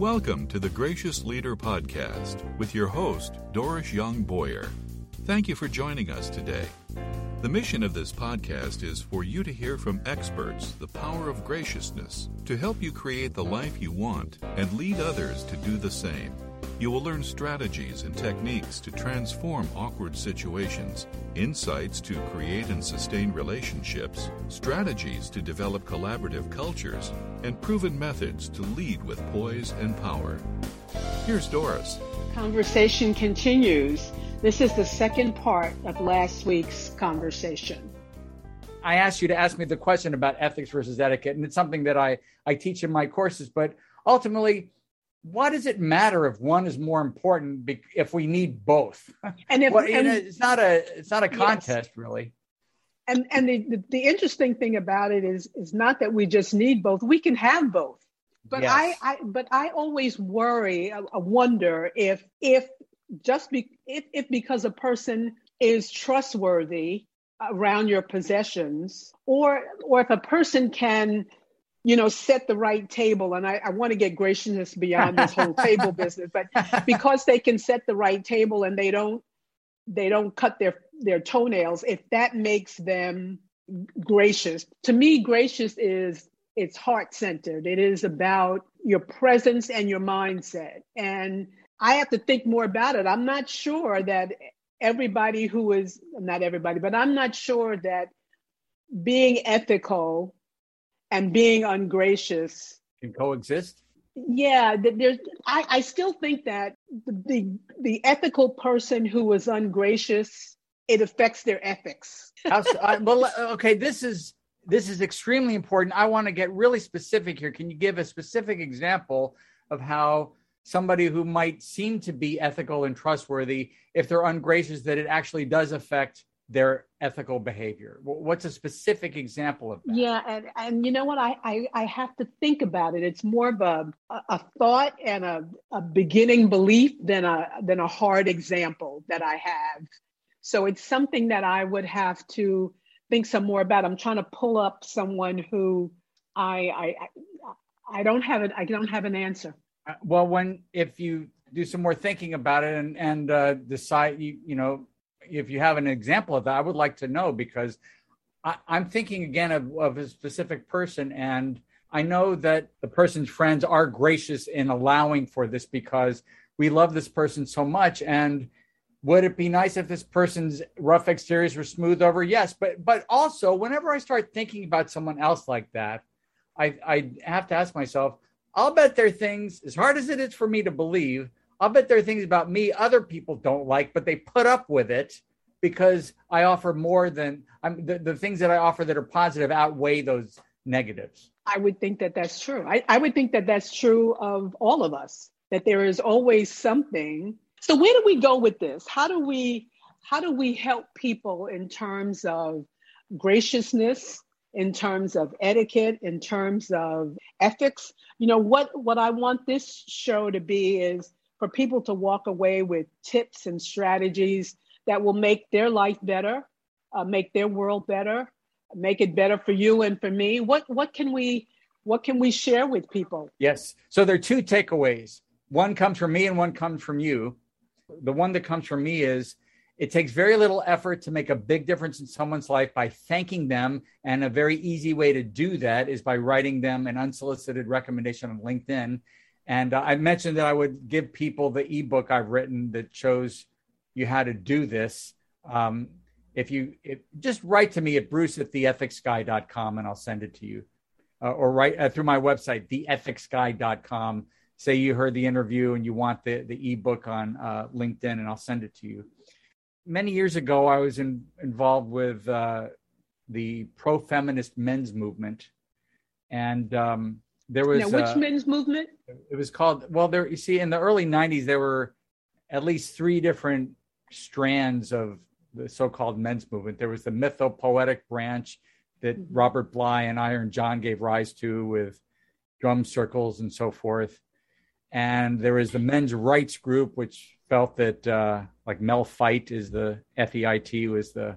Welcome to the Gracious Leader Podcast with your host, Doris Young Boyer. Thank you for joining us today. The mission of this podcast is for you to hear from experts the power of graciousness to help you create the life you want and lead others to do the same. You will learn strategies and techniques to transform awkward situations, insights to create and sustain relationships, strategies to develop collaborative cultures, and proven methods to lead with poise and power. Here's Doris. Conversation continues. This is the second part of last week's conversation. I asked you to ask me the question about ethics versus etiquette, and it's something that I, I teach in my courses, but ultimately, why does it matter if one is more important if we need both? And if well, and, it's not a it's not a contest yes. really. And and the, the, the interesting thing about it is is not that we just need both. We can have both. But yes. I, I but I always worry, I, I wonder if if just be if, if because a person is trustworthy around your possessions or or if a person can you know, set the right table. And I, I want to get graciousness beyond this whole table business, but because they can set the right table and they don't they don't cut their their toenails, if that makes them gracious. To me, gracious is it's heart centered. It is about your presence and your mindset. And I have to think more about it. I'm not sure that everybody who is not everybody, but I'm not sure that being ethical and being ungracious. Can coexist? Yeah there's I, I still think that the the ethical person who is ungracious it affects their ethics. I, well okay this is this is extremely important. I want to get really specific here. Can you give a specific example of how somebody who might seem to be ethical and trustworthy if they're ungracious that it actually does affect their ethical behavior. What's a specific example of that? Yeah and, and you know what? I, I, I have to think about it. It's more of a, a thought and a, a beginning belief than a than a hard example that i have. So it's something that i would have to think some more about. I'm trying to pull up someone who i i i don't have it i don't have an answer. Uh, well when if you do some more thinking about it and and uh, decide you you know if you have an example of that, I would like to know because I, am thinking again of, of a specific person, and I know that the person's friends are gracious in allowing for this because we love this person so much. And would it be nice if this person's rough exteriors were smooth over? Yes, but but also whenever I start thinking about someone else like that, I I have to ask myself, I'll bet there are things as hard as it is for me to believe I'll bet there are things about me other people don't like, but they put up with it because I offer more than I'm the, the things that I offer that are positive outweigh those negatives. I would think that that's true. I, I would think that that's true of all of us, that there is always something. So where do we go with this? How do we how do we help people in terms of graciousness, in terms of etiquette, in terms of ethics? You know, what what I want this show to be is for people to walk away with tips and strategies that will make their life better, uh, make their world better, make it better for you and for me. What what can we what can we share with people? Yes. So there are two takeaways. One comes from me and one comes from you. The one that comes from me is it takes very little effort to make a big difference in someone's life by thanking them. And a very easy way to do that is by writing them an unsolicited recommendation on LinkedIn. And uh, I mentioned that I would give people the ebook I've written that shows you how to do this. Um, if you if, just write to me at bruce at theethicsguy.com and I'll send it to you. Uh, or write uh, through my website, theethicsguy.com. Say you heard the interview and you want the, the ebook on uh, LinkedIn, and I'll send it to you. Many years ago, I was in, involved with uh, the pro feminist men's movement. And um, there was now, which uh, men's movement? It was called. Well, there you see, in the early '90s, there were at least three different strands of the so-called men's movement. There was the mythopoetic branch that mm-hmm. Robert Bly and Iron John gave rise to, with drum circles and so forth. And there was the men's rights group, which felt that uh, like Mel Feit is the FEIT was the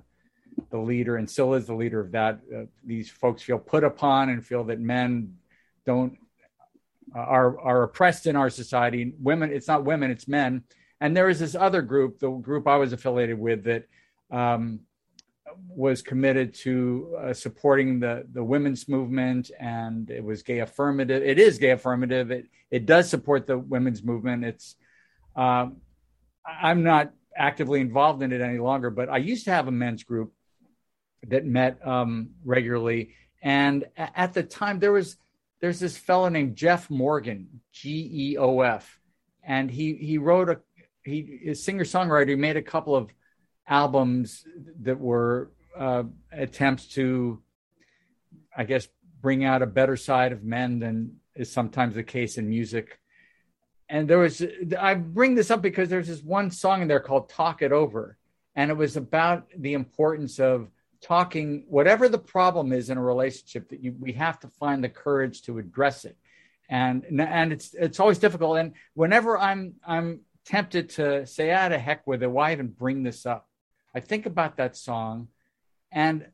the leader and still is the leader of that. Uh, these folks feel put upon and feel that men don't are are oppressed in our society. Women, it's not women, it's men. And there is this other group, the group I was affiliated with, that um, was committed to uh, supporting the the women's movement, and it was gay affirmative. It is gay affirmative. It it does support the women's movement. It's um, I'm not actively involved in it any longer, but I used to have a men's group that met um, regularly, and at the time there was there's this fellow named Geoff Morgan, G E O F, and he he wrote a he is singer songwriter. He made a couple of albums that were uh, attempts to, I guess, bring out a better side of men than is sometimes the case in music. And there was, I bring this up because there's this one song in there called Talk It Over. And it was about the importance of talking, whatever the problem is in a relationship, that you, we have to find the courage to address it. And, and it's, it's always difficult. And whenever I'm, I'm tempted to say, ah, to heck with it, why even bring this up? I think about that song and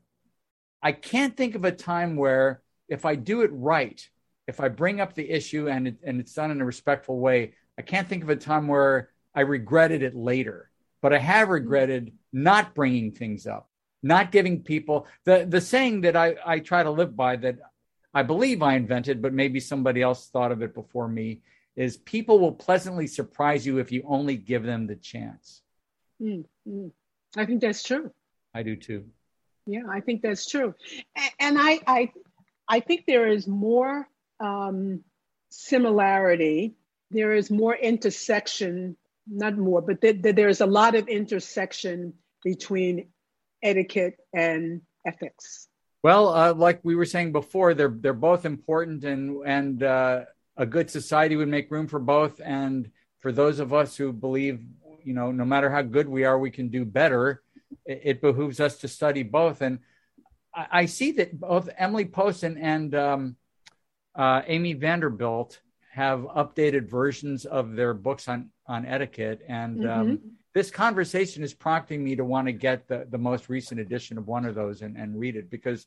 I can't think of a time where if I do it right, if I bring up the issue and it, and it's done in a respectful way, I can't think of a time where I regretted it later. But I have regretted not bringing things up, not giving people the the saying that I I try to live by that I believe I invented, but maybe somebody else thought of it before me. Is people will pleasantly surprise you if you only give them the chance. Mm-hmm. I think that's true. I do too. Yeah, I think that's true, and I I I think there is more um, similarity. There is more intersection, not more, but th- th- there's a lot of intersection between etiquette and ethics. Well, uh, like we were saying before, they're they're both important, and and uh, a good society would make room for both. And for those of us who believe, you know, no matter how good we are, we can do better it, it behooves us to study both. And I, I, see that both Emily Post and, um, uh, Amy Vanderbilt have updated versions of their books on on etiquette, and um, mm-hmm. um, this conversation is prompting me to want to get the, the most recent edition of one of those and, and read it because.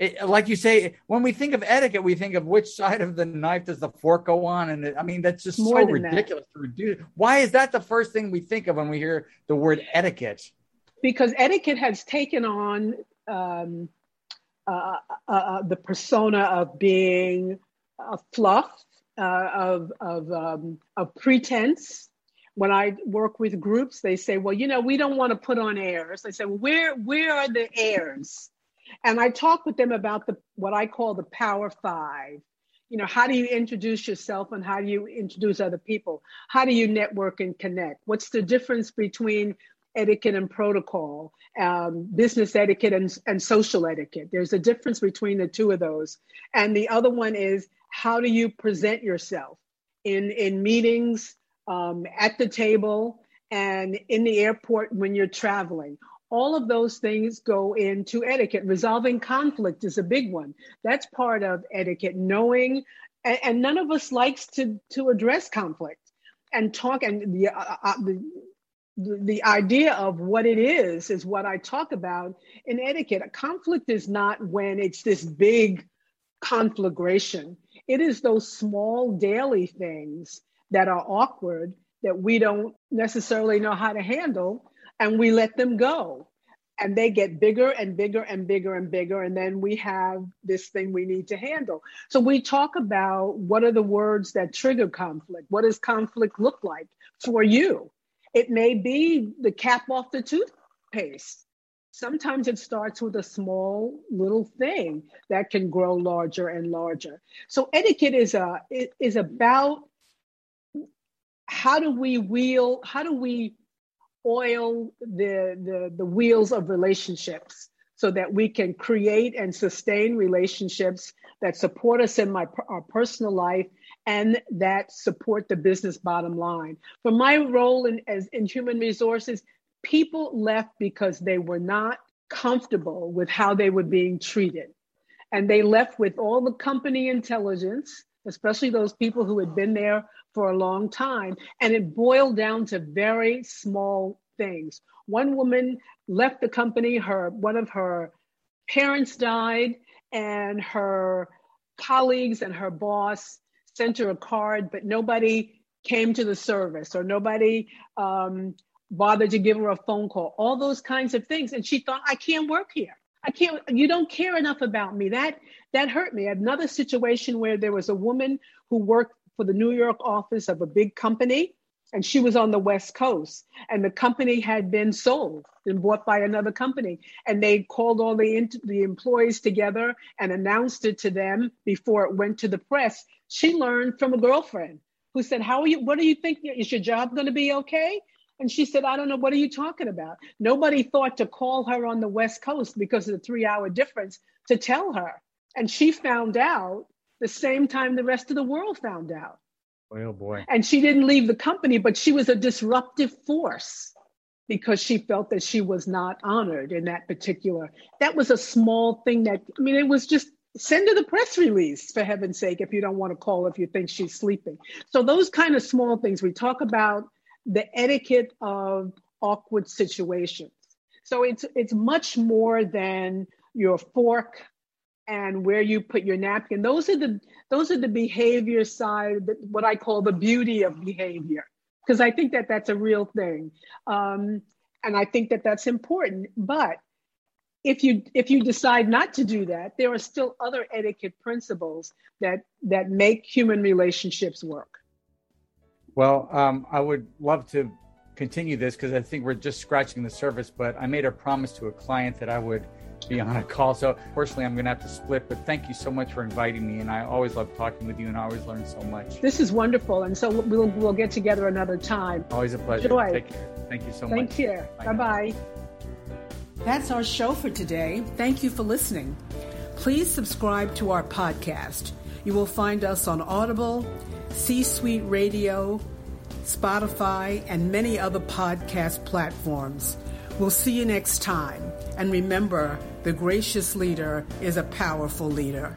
It, like you say, when we think of etiquette, we think of which side of the knife does the fork go on, and it, I mean that's just More so ridiculous that. to reduce. Why is that the first thing we think of when we hear the word etiquette? because etiquette has taken on um, uh, uh, uh, the persona of being a fluff, uh, of of um, of pretense. When I work with groups, they say, "Well, you know, we don't want to put on airs." I say, "Where where are the airs?" And I talk with them about the what I call the Power Five. You know, how do you introduce yourself and how do you introduce other people? How do you network and connect? What's the difference between etiquette and protocol, um, business etiquette and, and social etiquette. There's a difference between the two of those. And the other one is how do you present yourself in, in meetings, um, at the table, and in the airport when you're traveling. All of those things go into etiquette. Resolving conflict is a big one. That's part of etiquette, knowing, and, and none of us likes to, to address conflict and talk and the, uh, uh, the the idea of what it is is what I talk about in etiquette. A conflict is not when it's this big conflagration. It is those small daily things that are awkward that we don't necessarily know how to handle and we let them go. And they get bigger and bigger and bigger and bigger. And then we have this thing we need to handle. So we talk about what are the words that trigger conflict? What does conflict look like for you? It may be the cap off the toothpaste. Sometimes it starts with a small little thing that can grow larger and larger. So etiquette is a is about how do we wheel, how do we oil the, the, the wheels of relationships so that we can create and sustain relationships that support us in my, our personal life and that support the business bottom line. For my role in, as, in human resources, people left because they were not comfortable with how they were being treated. And they left with all the company intelligence, especially those people who had been there for a long time. And it boiled down to very small things. One woman left the company, her one of her parents died, and her colleagues and her boss sent her a card, but nobody came to the service or nobody um, bothered to give her a phone call, all those kinds of things. And she thought, I can't work here. I can't, you don't care enough about me. That that hurt me. Another situation where there was a woman who worked for the New York office of a big company, and she was on the West Coast, and the company had been sold and bought by another company. And they called all the, the employees together and announced it to them before it went to the press. She learned from a girlfriend who said, How are you? What do you think? Is your job going to be okay? And she said, I don't know, what are you talking about? Nobody thought to call her on the West Coast because of the three hour difference to tell her. And she found out the same time the rest of the world found out. Boy, oh boy. And she didn't leave the company, but she was a disruptive force because she felt that she was not honored in that particular. That was a small thing that, I mean, it was just send her the press release for heaven's sake if you don't want to call if you think she's sleeping. So those kind of small things we talk about the etiquette of awkward situations. So it's it's much more than your fork and where you put your napkin. Those are the those are the behavior side, what I call the beauty of behavior, because I think that that's a real thing, um, and I think that that's important. But if you if you decide not to do that, there are still other etiquette principles that that make human relationships work. Well, um, I would love to continue this because I think we're just scratching the surface. But I made a promise to a client that I would be on a call. So personally, I'm going to have to split. But thank you so much for inviting me, and I always love talking with you, and I always learn so much. This is wonderful, and so we'll we'll get together another time. Always a pleasure. Joy. Take care. Thank you so Thank much. Take care. Bye bye. That's our show for today. Thank you for listening. Please subscribe to our podcast. You will find us on Audible C Suite Radio, Spotify, and many other podcast platforms. We'll see you next time. And remember, the gracious leader is a powerful leader.